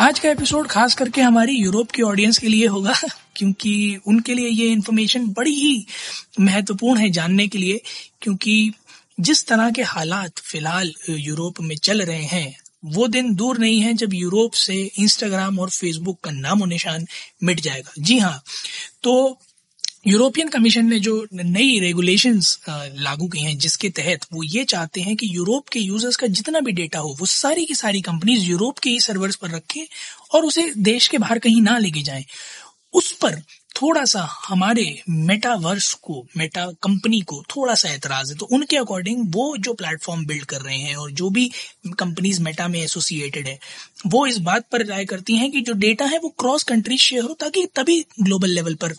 आज का एपिसोड खास करके हमारी यूरोप की ऑडियंस के लिए होगा, क्योंकि उनके लिए ये इन्फॉर्मेशन बड़ी ही महत्वपूर्ण है जानने के लिए, क्योंकि जिस तरह के हालात फ़िलहाल यूरोप में चल रहे हैं, वो दिन दूर नहीं है जब यूरोप से इंस्टाग्राम और फेसबुक का नामो निशान मिट जाएगा। जी हाँ तो यूरोपियन कमीशन ने जो नई रेगुलेशंस लागू की हैं, जिसके तहत वो ये चाहते हैं कि यूरोप के यूज़र्स का जितना भी डेटा हो, वो सारी की सारी कंपनीज़ यूरोप के ही सर्वर्स पर रखें और उसे देश के बाहर कहीं ना लेके जाएँ। उस पर थोड़ा सा हमारे मेटावर्स को मेटा कंपनी को थोड़ा सा एतराज़ है। तो उनके अकॉर्डिंग वो जो प्लेटफॉर्म बिल्ड कर रहे हैं और जो भी कंपनीज़ मेटा में एसोसिएटेड है, वो इस बात पर राय करती हैं कि जो डेटा है वो क्रॉस कंट्री शेयर हो ताकि तभी ग्लोबल लेवल पर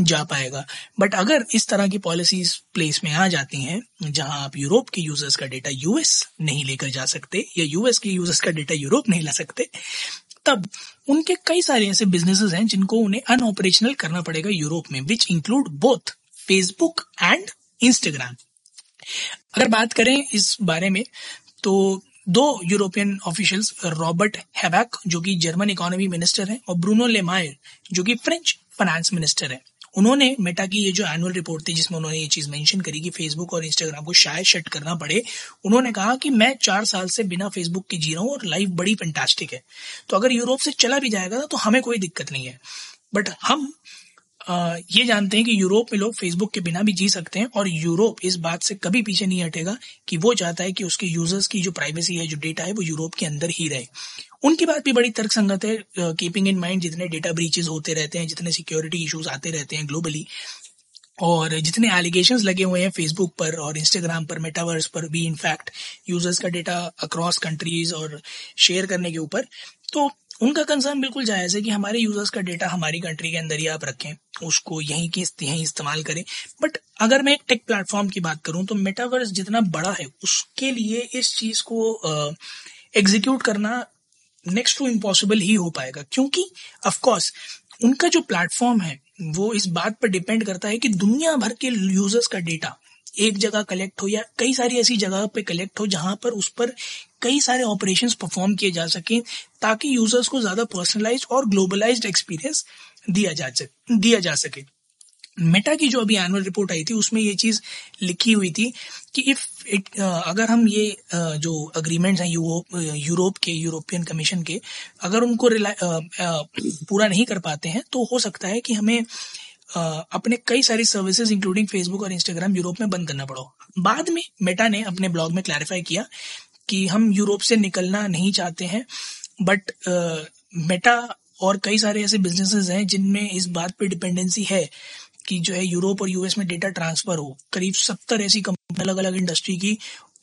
जा पाएगा। बट अगर इस तरह की पॉलिसीज़ प्लेस में आ जाती हैं, जहाँ आप यूरोप के यूज़र्स का डेटा यूएस नहीं लेकर जा सकते या यूएस के यूज़र्स का डेटा यूरोप नहीं ला सकते, तब उनके कई सारे ऐसे बिजनेसेस हैं जिनको उन्हें अनऑपरेशनल करना पड़ेगा यूरोप में which include both Facebook and Instagram अगर बात करें इस बारे में तो दो यूरोपियन ऑफिशियल्स रॉबर्ट हैवैक जो कि जर्मन इकोनॉमी मिनिस्टर हैं, और ब्रूनो लेमायर जो कि फ्रेंच फाइनेंस मिनिस्टर हैं। उन्होंने मेटा की ये जो एनुअल रिपोर्ट थी जिसमें उन्होंने ये चीज़ मेंशन करी कि फेसबुक और इंस्टाग्राम को शायद शट करना पड़े, उन्होंने कहा कि मैं चार साल से बिना फेसबुक के जी रहा हूँ और लाइफ बड़ी फंटास्टिक है। तो अगर यूरोप से चला भी जाएगा तो हमें कोई दिक्कत नहीं है। बट हम ये जानते हैं कि यूरोप में लोग फेसबुक के बिना भी जी सकते हैं और यूरोप इस बात से कभी पीछे नहीं हटेगा कि वो चाहता है कि उसके यूज़र्स की जो प्राइवेसी है, जो डेटा है, वो यूरोप के अंदर ही रहे। उनकी बात भी बड़ी तर्क संगत है कीपिंग इन माइंड जितने डेटा ब्रीचेज होते रहते हैं, जितने सिक्योरिटी इश्यूज़ आते रहते हैं ग्लोबली और जितने एलिगेशन लगे हुए हैं फेसबुक पर और इंस्टाग्राम पर मेटावर्स पर भी इनफैक्ट यूज़र्स का डेटा अक्रॉस कंट्रीज़ और शेयर करने के ऊपर तो उनका कंसर्न बिल्कुल जायज़ है कि हमारे यूज़र्स का डेटा हमारी कंट्री के अंदर ही आप रखें, उसको यहीं की यहीं इस्तेमाल करें। बट अगर मैं एक टेक प्लेटफॉर्म की बात करूँ तो मेटावर्स जितना बड़ा है, उसके लिए इस चीज़ को एग्जीक्यूट करना नेक्स्ट टू इम्पॉसिबल ही हो पाएगा। क्योंकि ऑफकोर्स उनका जो प्लेटफॉर्म है, वो इस बात पर डिपेंड करता है कि दुनिया भर के यूज़र्स का डेटा एक जगह कलेक्ट हो या कई सारी ऐसी जगह पे कलेक्ट हो जहाँ पर उस पर कई सारे ऑपरेशंस परफॉर्म किए जा सके ताकि यूज़र्स को ज़्यादा पर्सनलाइज और ग्लोबलाइज्ड एक्सपीरियंस दिया जा सके, दिया जा सके। मेटा की जो अभी एनुअल रिपोर्ट आई थी, उसमें ये चीज़ लिखी हुई थी कि इफ़ इट अगर हम ये जो अग्रीमेंट्स हैं यूरोप यूरोप के, यूरोपियन कमीशन के, अगर उनको पूरा नहीं कर पाते हैं तो हो सकता है कि हमें अपने कई सारी सर्विसेज़ इंक्लूडिंग फेसबुक और इंस्टाग्राम यूरोप में बंद करना पड़ो। बाद में मेटा ने अपने ब्लॉग में क्लैरिफाई किया कि हम यूरोप से निकलना नहीं चाहते हैं बट मेटा और कई सारे ऐसे बिजनेसेस हैं जिनमें इस बात पे डिपेंडेंसी है कि जो है यूरोप और यूएस में डेटा ट्रांसफ़र हो। करीब सत्तर ऐसी कंपनी अलग अलग इंडस्ट्री की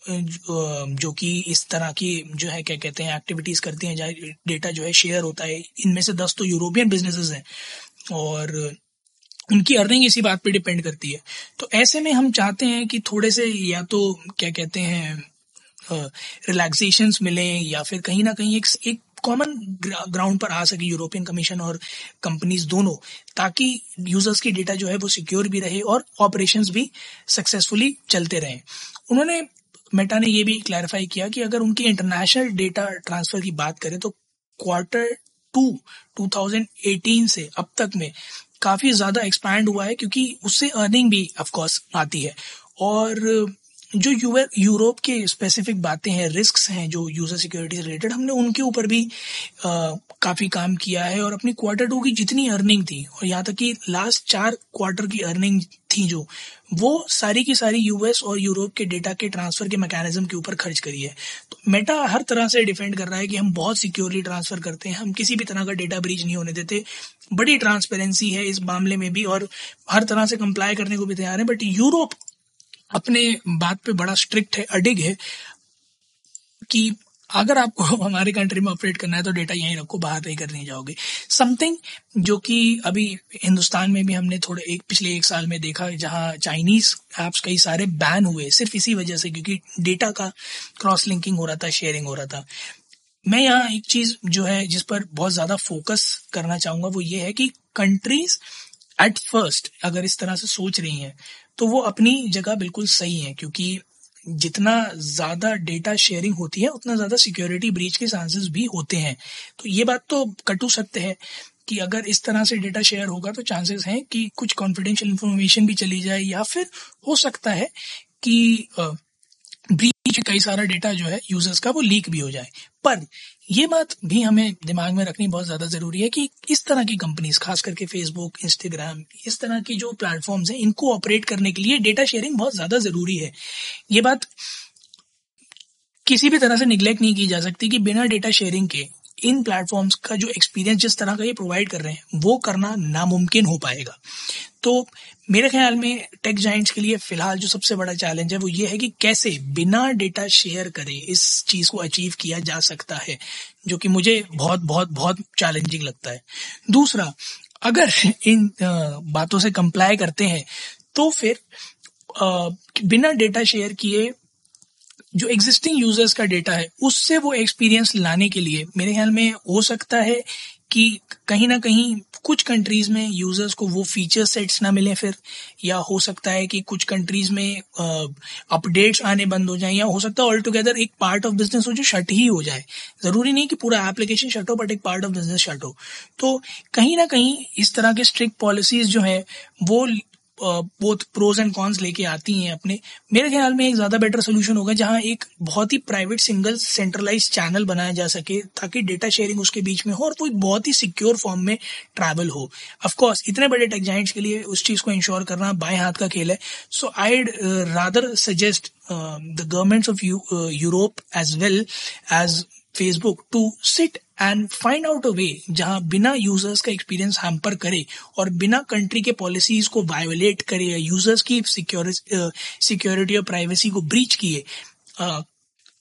जो कि इस तरह की जो है, क्या कहते हैं एक्टिविटीज़ करती हैं, जहाँ डेटा जो है शेयर होता है। इनमें से दस तो यूरोपियन बिजनेसेस हैं और उनकी अर्निंग इसी बात पे डिपेंड करती है। तो ऐसे में हम चाहते हैं कि थोड़े से या तो क्या कहते हैं रिलैक्सेशन मिले या फिर कहीं ना कहीं एक एक कॉमन ग्राउंड पर आ सके यूरोपियन कमीशन और कंपनीज़ दोनों, ताकि यूज़र्स की डेटा जो है वो सिक्योर भी रहे और ऑपरेशन भी सक्सेसफुली चलते रहे। उन्होंने मेटा ने ये भी क्लैरिफाई किया कि अगर उनकी इंटरनेशनल डेटा ट्रांसफ़र की बात करें तो क्वार्टर टू 2018 से अब तक में काफ़ी ज़्यादा एक्सपैंड हुआ है, क्योंकि उससे अर्निंग भी ऑफकोर्स आती है। और जो यूरोप के स्पेसिफिक बातें हैं रिस्क हैं, जो यूज़र सिक्योरिटी रिलेटेड हमने उनके ऊपर भी काफ़ी काम किया है और अपनी क्वार्टर टू की जितनी अर्निंग थी, और यहाँ तक कि लास्ट चार क्वार्टर की अर्निंग थी जो, वो सारी की सारी यूएस और यूरोप के डेटा के ट्रांसफ़र के मैकेनिज्म के ऊपर खर्च करी है। तो मेटा हर तरह से डिफेंड कर रहा है कि हम बहुत सिक्योरली ट्रांसफ़र करते हैं, हम किसी भी तरह का डेटा ब्रीच नहीं होने देते, बड़ी ट्रांसपेरेंसी है इस मामले में भी, और हर तरह से कंप्लाई करने को भी तैयार है बट यूरोप अपने बात पे बड़ा स्ट्रिक्ट है, अडिग है कि अगर आपको हमारे कंट्री में ऑपरेट करना है तो डेटा यहीं रखो, बाहर नहीं करने जाओगे। समथिंग जो कि अभी हिंदुस्तान में भी हमने थोड़े एक, पिछले एक साल में देखा, जहाँ चाइनीज़ एप्स कई सारे बैन हुए, सिर्फ़ इसी वजह से क्योंकि डेटा का क्रॉस लिंकिंग हो रहा था शेयरिंग हो रहा था। मैं यहाँ एक चीज़ जो है, जिस पर बहुत ज़्यादा फोकस करना चाहूँगा, वो ये है कि कंट्रीज़ एट फ़र्स्ट अगर इस तरह से सोच रही हैं तो वो अपनी जगह बिल्कुल सही है, क्योंकि जितना ज़्यादा डेटा शेयरिंग होती है, उतना ज़्यादा सिक्योरिटी ब्रीच के चांसेस भी होते हैं। तो ये बात तो कटू सकते हैं कि अगर इस तरह से डेटा शेयर होगा तो चांसेस हैं कि कुछ कॉन्फिडेंशियल इन्फॉर्मेशन भी चली जाए, या फिर हो सकता है कि ब्रीच कई सारा डेटा जो है यूज़र्स का वो लीक भी हो जाए। पर ये बात भी हमें दिमाग में रखनी बहुत ज़्यादा ज़रूरी है कि इस तरह की कंपनीज़ खास करके फेसबुक इंस्टाग्राम इस तरह की जो प्लेटफॉर्म्स हैं, इनको ऑपरेट करने के लिए डेटा शेयरिंग बहुत ज़्यादा ज़रूरी है। ये बात किसी भी तरह से निग्लेक्ट नहीं की जा सकती कि बिना डेटा शेयरिंग के इन प्लेटफॉर्म्स का जो एक्सपीरियंस जिस तरह का ये प्रोवाइड कर रहे हैं, वो करना नामुमकिन हो पाएगा। तो मेरे ख्याल में टेक जाइंट्स के लिए फ़िलहाल जो सबसे बड़ा चैलेंज है वो ये है कि कैसे बिना डेटा शेयर करे इस चीज़ को अचीव किया जा सकता है, जो कि मुझे बहुत बहुत बहुत चैलेंजिंग लगता है। दूसरा, अगर इन बातों से कंप्लाई करते हैं तो फिर बिना डेटा शेयर किए जो एग्जिस्टिंग यूज़र्स का डेटा है, उससे वो एक्सपीरियंस लाने के लिए मेरे ख्याल में हो सकता है कि कहीं ना कहीं कुछ कंट्रीज़ में यूज़र्स को वो फीचर सेट्स ना मिले फिर, या हो सकता है कि कुछ कंट्रीज़ में अपडेट्स आने बंद हो जाए, या हो सकता है ऑल टुगेदर एक पार्ट ऑफ़ बिज़नेस हो जो शट ही हो जाए। ज़रूरी नहीं कि पूरा एप्लीकेशन शट हो बट एक पार्ट ऑफ़ बिज़नेस शट हो। तो कहीं ना कहीं इस तरह के स्ट्रिक्ट पॉलिसीज़ जो है, वो बोथ प्रोज एंड कॉन्स लेके आती हैं अपने। मेरे ख्याल में एक ज़्यादा बेटर सोल्यूशन होगा जहाँ एक बहुत ही प्राइवेट सिंगल सेंट्रलाइज चैनल बनाया जा सके, ताकि डेटा शेयरिंग उसके बीच में हो और कोई बहुत ही सिक्योर फॉर्म में ट्रैवल हो। ऑफकोर्स इतने बड़े टेक जाइंट्स के लिए उस चीज़ को इंश्योर करना बाएँ हाथ का खेल है। So I rather suggest the governments of Europe as well as Facebook to sit and find out a way जहाँ बिना यूज़र्स का एक्सपीरियंस हैम्पर करे और बिना कंट्री के पॉलिसीज़ को वायोलेट करे या यूज़र्स की सिक्योरिटी और प्राइवेसी को ब्रीच किए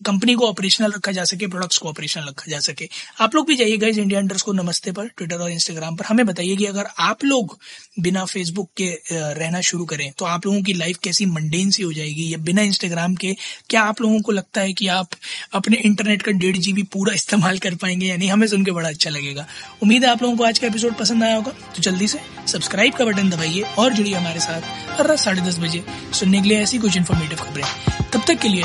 कंपनी को ऑपरेशनल रखा जा सके प्रोडक्ट्स को ऑपरेशनल रखा जा सके। आप लोग भी जाइए इस इंडिया अंडर्स को नमस्ते पर ट्विटर और इंस्टाग्राम पर। हमें बताइए कि अगर आप लोग बिना फेसबुक के रहना शुरू करें तो आप लोगों की लाइफ कैसी मंडेन सी हो जाएगी? या बिना इंस्टाग्राम के, क्या आप लोगों को लगता है कि आप अपने इंटरनेट का डेढ़ जीबी पूरा इस्तेमाल कर पाएँगे यानी हमें सुन के बड़ा अच्छा लगेगा। उम्मीद है आप लोगों को आज का एपिसोड पसंद आया होगा। तो जल्दी से सब्सक्राइब का बटन दबाइए और जुड़िए हमारे साथ हर रात साढ़े दस बजे सुनने के लिए ऐसी कुछ इन्फॉर्मेटिव खबरें। तब तक के लिए